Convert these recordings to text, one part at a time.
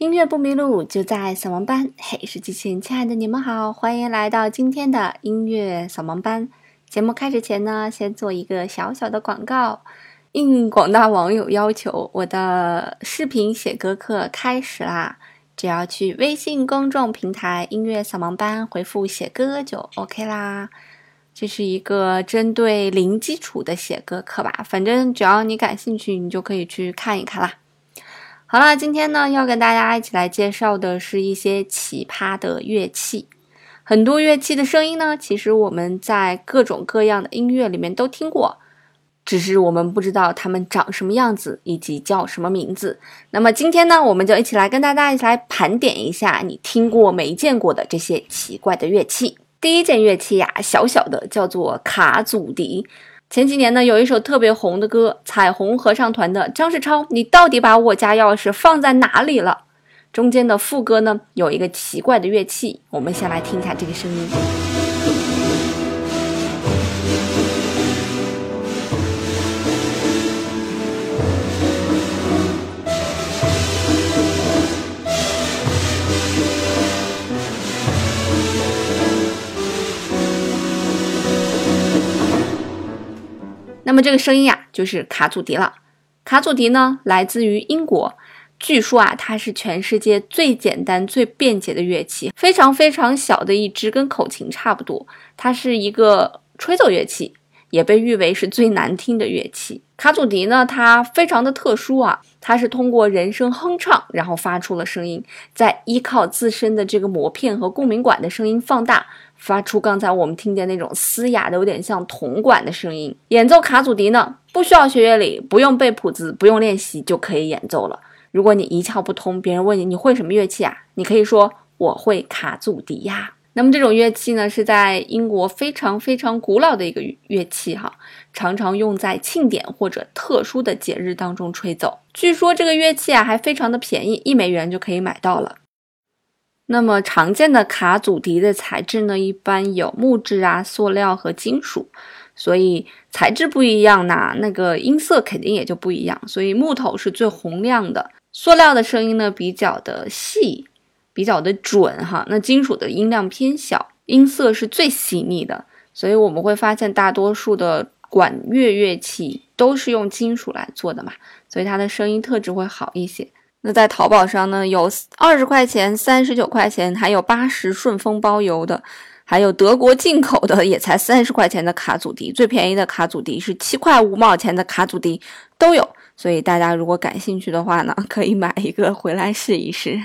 音乐不迷路，就在扫盲班。嘿，是机器人，亲爱的你们好，欢迎来到今天的音乐扫盲班。节目开始前呢，先做一个小小的广告。应广大网友要求，我的视频写歌课开始啦！只要去微信公众平台“音乐扫盲班”回复“写歌”就 OK 啦。这是一个针对零基础的写歌课吧，反正只要你感兴趣，你就可以去看一看啦。好了，今天呢要跟大家一起来介绍的是一些奇葩的乐器。很多乐器的声音呢，其实我们在各种各样的音乐里面都听过，只是我们不知道它们长什么样子以及叫什么名字。那么今天呢，我们就一起来跟大家一起来盘点一下你听过没见过的这些奇怪的乐器。第一件乐器呀，小小的，叫做卡祖笛。前几年呢，有一首特别红的歌，彩虹合唱团的张世超，你到底把我家钥匙放在哪里了？中间的副歌呢，有一个奇怪的乐器，我们先来听一下这个声音。那么这个声音呀，就是卡祖笛了。卡祖笛呢，来自于英国。据说啊，它是全世界最简单、最便捷的乐器，非常非常小的一支，跟口琴差不多。它是一个吹奏乐器，也被誉为是最难听的乐器。卡祖笛呢，它非常的特殊啊，它是通过人声哼唱，然后发出了声音，再依靠自身的这个膜片和共鸣管的声音放大。发出刚才我们听见那种嘶哑的、有点像铜管的声音。演奏卡祖笛呢，不需要学乐理，不用背谱子，不用练习就可以演奏了。如果你一窍不通，别人问你你会什么乐器啊？你可以说我会卡祖笛呀。那么这种乐器呢，是在英国非常非常古老的一个乐器哈，常常用在庆典或者特殊的节日当中吹奏。据说这个乐器啊还非常的便宜，一美元就可以买到了。那么常见的卡祖笛的材质呢，一般有木质啊、塑料和金属，所以材质不一样呢，那个音色肯定也就不一样。所以木头是最洪亮的，塑料的声音呢比较的细，比较的准哈。那金属的音量偏小，音色是最细腻的。所以我们会发现，大多数的管乐乐器都是用金属来做的嘛，所以它的声音特质会好一些。那在淘宝上呢，有二十块钱、三十九块钱，还有八十顺丰包邮的，还有德国进口的，也才三十块钱的卡祖笛。最便宜的卡祖笛是七块五毛钱的卡祖笛都有。所以大家如果感兴趣的话呢，可以买一个回来试一试，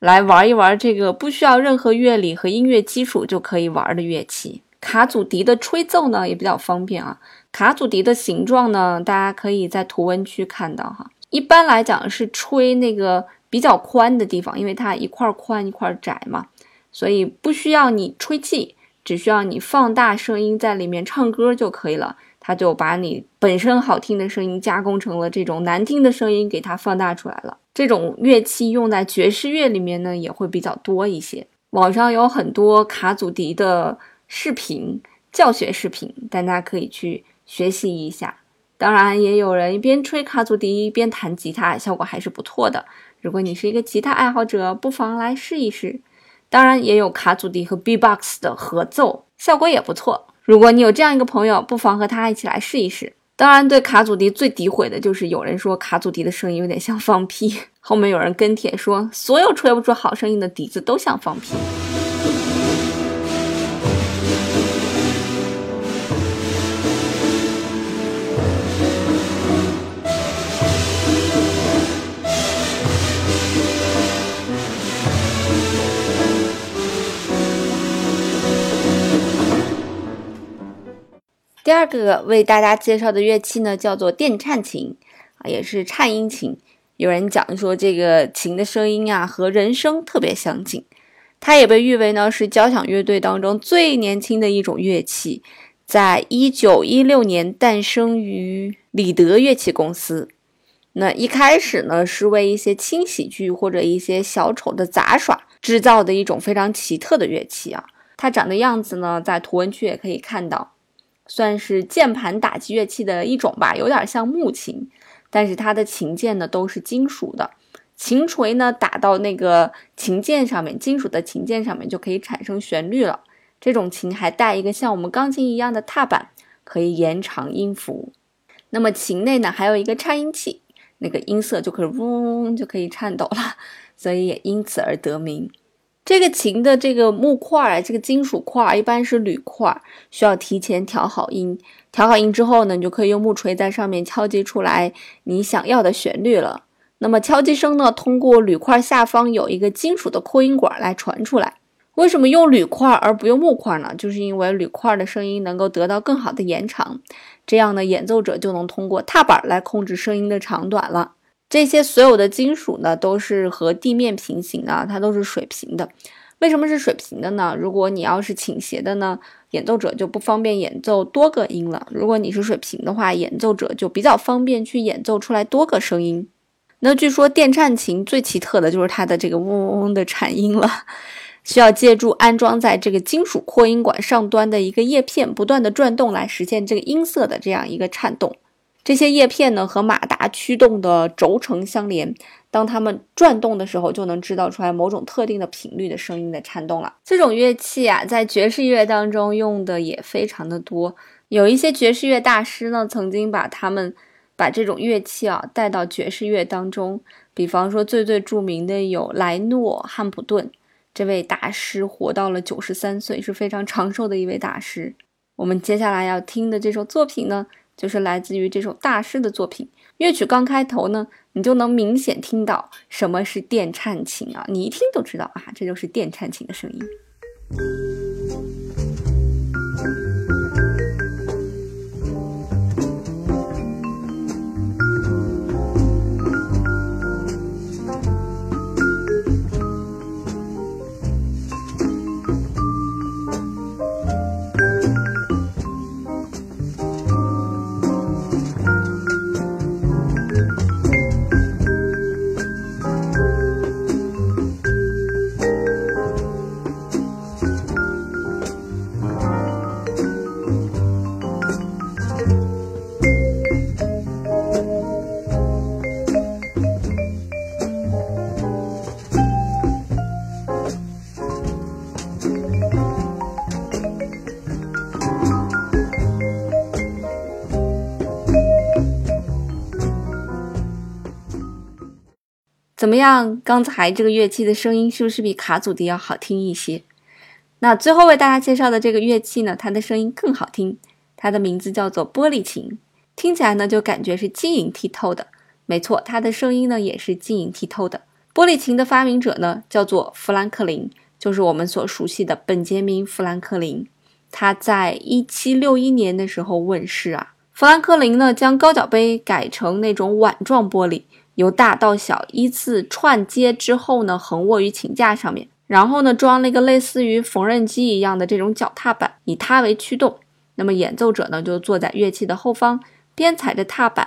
来玩一玩这个不需要任何乐理和音乐基础就可以玩的乐器。卡祖笛的吹奏呢也比较方便啊。卡祖笛的形状呢，大家可以在图文区看到哈。一般来讲是吹那个比较宽的地方，因为它一块宽一块窄嘛，所以不需要你吹气，只需要你放大声音在里面唱歌就可以了。它就把你本身好听的声音加工成了这种难听的声音，给它放大出来了。这种乐器用在爵士乐里面呢，也会比较多一些。网上有很多卡祖笛的视频教学视频，大家可以去学习一下。当然，也有人一边吹卡祖笛一边弹吉他，效果还是不错的。如果你是一个吉他爱好者，不妨来试一试。当然，也有卡祖笛和 B-box 的合奏，效果也不错。如果你有这样一个朋友，不妨和他一起来试一试。当然，对卡祖笛最诋毁的就是有人说卡祖笛的声音有点像放屁，后面有人跟帖说所有吹不出好声音的笛子都像放屁。第二个为大家介绍的乐器呢，叫做电颤琴啊，也是颤音琴。有人讲说，这个琴的声音啊和人声特别相近。它也被誉为呢是交响乐队当中最年轻的一种乐器，在一九一六年诞生于里德乐器公司。那一开始呢是为一些轻喜剧或者一些小丑的杂耍制造的一种非常奇特的乐器啊。它长的样子呢，在图文区也可以看到。算是键盘打击乐器的一种吧，有点像木琴，但是它的琴键呢都是金属的，琴锤呢打到那个琴键上面，金属的琴键上面就可以产生旋律了。这种琴还带一个像我们钢琴一样的踏板，可以延长音符。那么琴内呢还有一个颤音器，那个音色就可以嗡就可以颤抖了，所以也因此而得名。这个琴的这个木块儿，这个金属块儿一般是铝块儿，需要提前调好音。调好音之后呢，你就可以用木锤在上面敲击出来你想要的旋律了。那么敲击声呢，通过铝块下方有一个金属的扩音管来传出来。为什么用铝块而不用木块呢？就是因为铝块的声音能够得到更好的延长，这样呢，演奏者就能通过踏板来控制声音的长短了。这些所有的金属呢，都是和地面平行的，它都是水平的。为什么是水平的呢？如果你要是倾斜的呢，演奏者就不方便演奏多个音了。如果你是水平的话，演奏者就比较方便去演奏出来多个声音。那据说电颤琴最奇特的就是它的这个嗡嗡嗡的颤音了，需要借助安装在这个金属扩音管上端的一个叶片不断的转动来实现这个音色的这样一个颤动。这些叶片呢和马达驱动的轴承相连，当它们转动的时候，就能制造出来某种特定的频率的声音的颤动了。这种乐器啊，在爵士乐当中用的也非常的多。有一些爵士乐大师呢，曾经把他们把这种乐器啊带到爵士乐当中。比方说，最最著名的有莱诺·汉普顿这位大师，活到了九十三岁，是非常长寿的一位大师。我们接下来要听的这首作品呢。就是来自于这首大师的作品。乐曲刚开头呢，你就能明显听到什么是电颤琴啊，你一听就知道啊，这就是电颤琴的声音。样？刚才这个乐器的声音是不是比卡祖笛要好听一些？那最后为大家介绍的这个乐器呢，它的声音更好听。它的名字叫做玻璃琴，听起来呢就感觉是晶莹剔透的。没错，它的声音呢也是晶莹剔透的。玻璃琴的发明者呢叫做富兰克林，就是我们所熟悉的本杰明·富兰克林。他在一七六一年的时候问世啊。富兰克林呢将高脚杯改成那种碗状玻璃。由大到小依次串接之后呢，横卧于琴架上面，然后呢装了一个类似于缝纫机一样的这种脚踏板，以它为驱动。那么演奏者呢就坐在乐器的后方，边踩着踏板，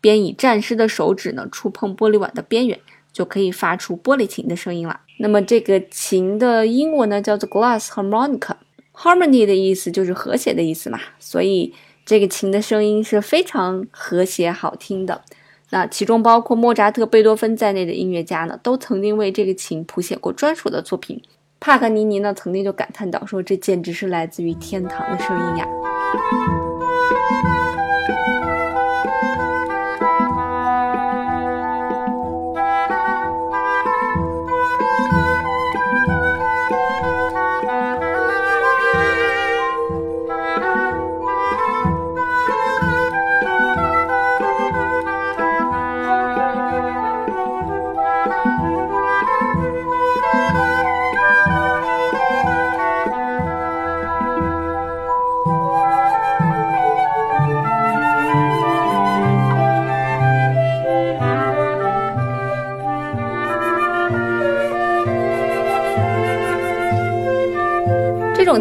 边以战士的手指呢触碰玻璃碗的边缘，就可以发出玻璃琴的声音了。那么这个琴的英文呢叫做 glass harmonica，harmony 的意思就是和谐的意思嘛，所以这个琴的声音是非常和谐好听的。那其中包括莫扎特、贝多芬在内的音乐家呢，都曾经为这个琴谱写过专属的作品。帕格尼尼呢，曾经就感叹道：“说这简直是来自于天堂的声音呀。”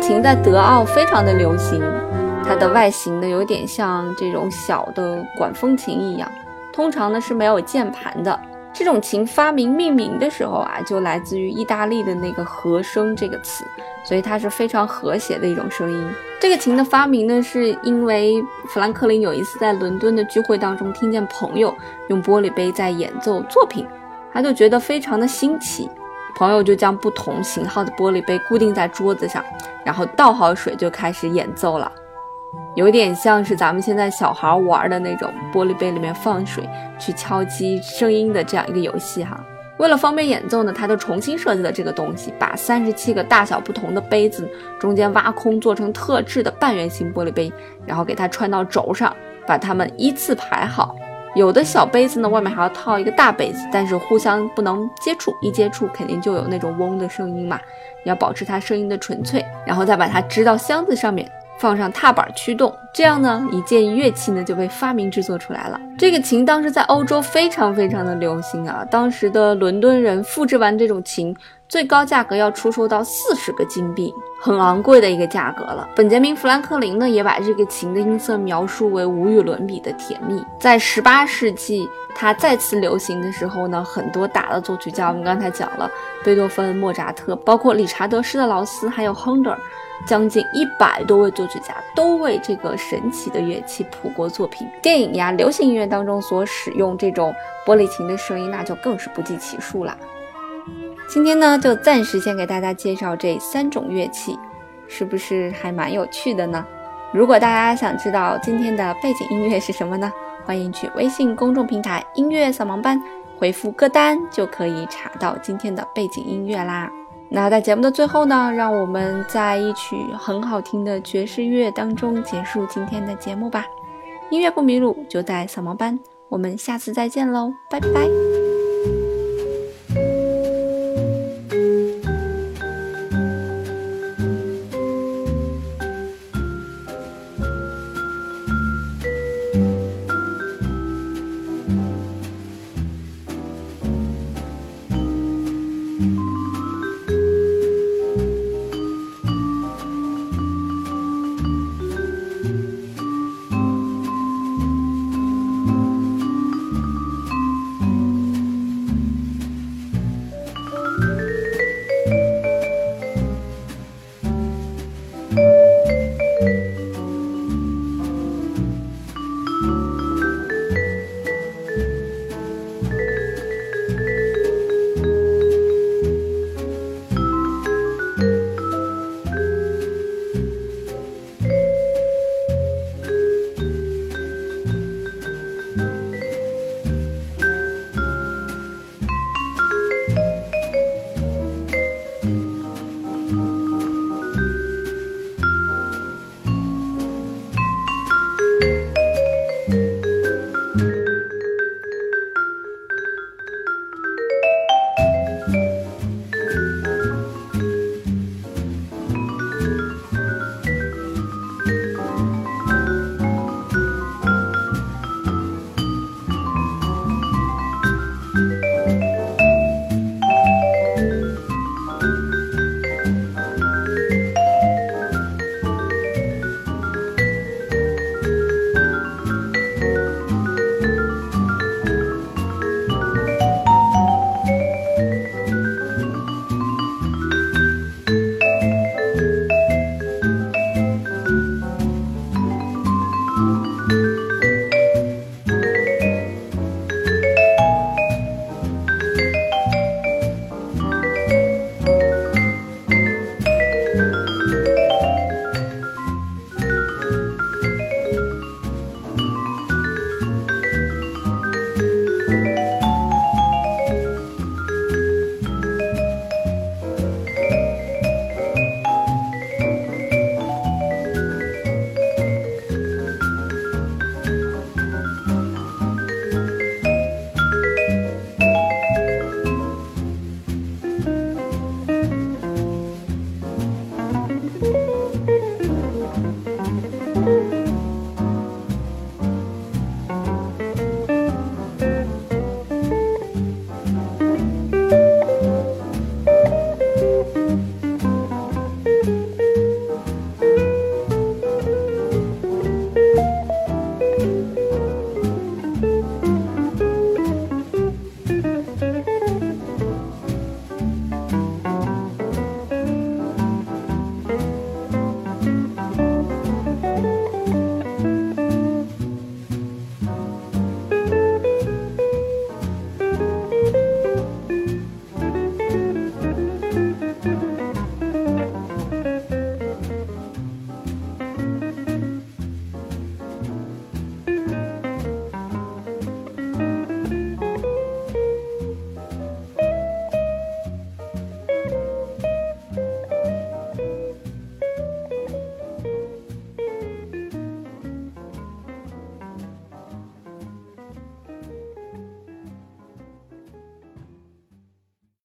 琴在德奥非常的流行，它的外形呢有点像这种小的管风琴一样，通常呢是没有键盘的。这种琴发明命名的时候啊，就来自于意大利的那个和声这个词，所以它是非常和谐的一种声音。这个琴的发明呢，是因为富兰克林有一次在伦敦的聚会当中，听见朋友用玻璃杯在演奏作品。他就觉得非常的新奇。朋友就将不同型号的玻璃杯固定在桌子上，然后倒好水就开始演奏了，有点像是咱们现在小孩玩的那种玻璃杯里面放水去敲击声音的这样一个游戏哈。为了方便演奏呢，他就重新设计了这个东西，把三十七个大小不同的杯子中间挖空，做成特制的半圆形玻璃杯，然后给它穿到轴上，把它们依次排好。有的小杯子呢，外面还要套一个大杯子，但是互相不能接触，一接触肯定就有那种嗡的声音嘛，要保持它声音的纯粹，然后再把它支到箱子上面。放上踏板驱动，这样呢，一件乐器呢就被发明制作出来了。这个琴当时在欧洲非常非常的流行啊，当时的伦敦人复制完这种琴，最高价格要出售到四十个金币，很昂贵的一个价格了。本杰明·富兰克林呢，也把这个琴的音色描述为无与伦比的甜蜜。在十八世纪它再次流行的时候呢，很多大的作曲家，我们刚才讲了，贝多芬、莫扎特，包括理查德·施特劳斯，还有亨德尔。将近一百多位作曲家都为这个神奇的乐器谱过作品。电影呀、流行音乐当中所使用这种玻璃琴的声音，那就更是不计其数啦。今天呢，就暂时先给大家介绍这三种乐器，是不是还蛮有趣的呢？如果大家想知道今天的背景音乐是什么呢？欢迎去微信公众平台“音乐扫盲班”回复歌单，就可以查到今天的背景音乐啦。那在节目的最后呢，让我们在一曲很好听的爵士乐当中结束今天的节目吧。音乐不迷路，就在扫盲班。我们下次再见喽，拜拜。